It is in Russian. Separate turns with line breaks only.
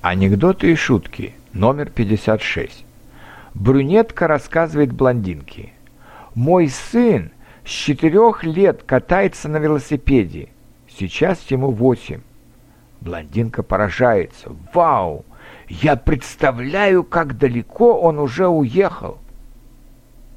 Анекдоты и шутки. Номер 56. Брюнетка рассказывает блондинке. «Мой сын с четырех лет катается на велосипеде. Сейчас ему восемь. Блондинка поражается. «Вау! Я представляю, как далеко он уже уехал!»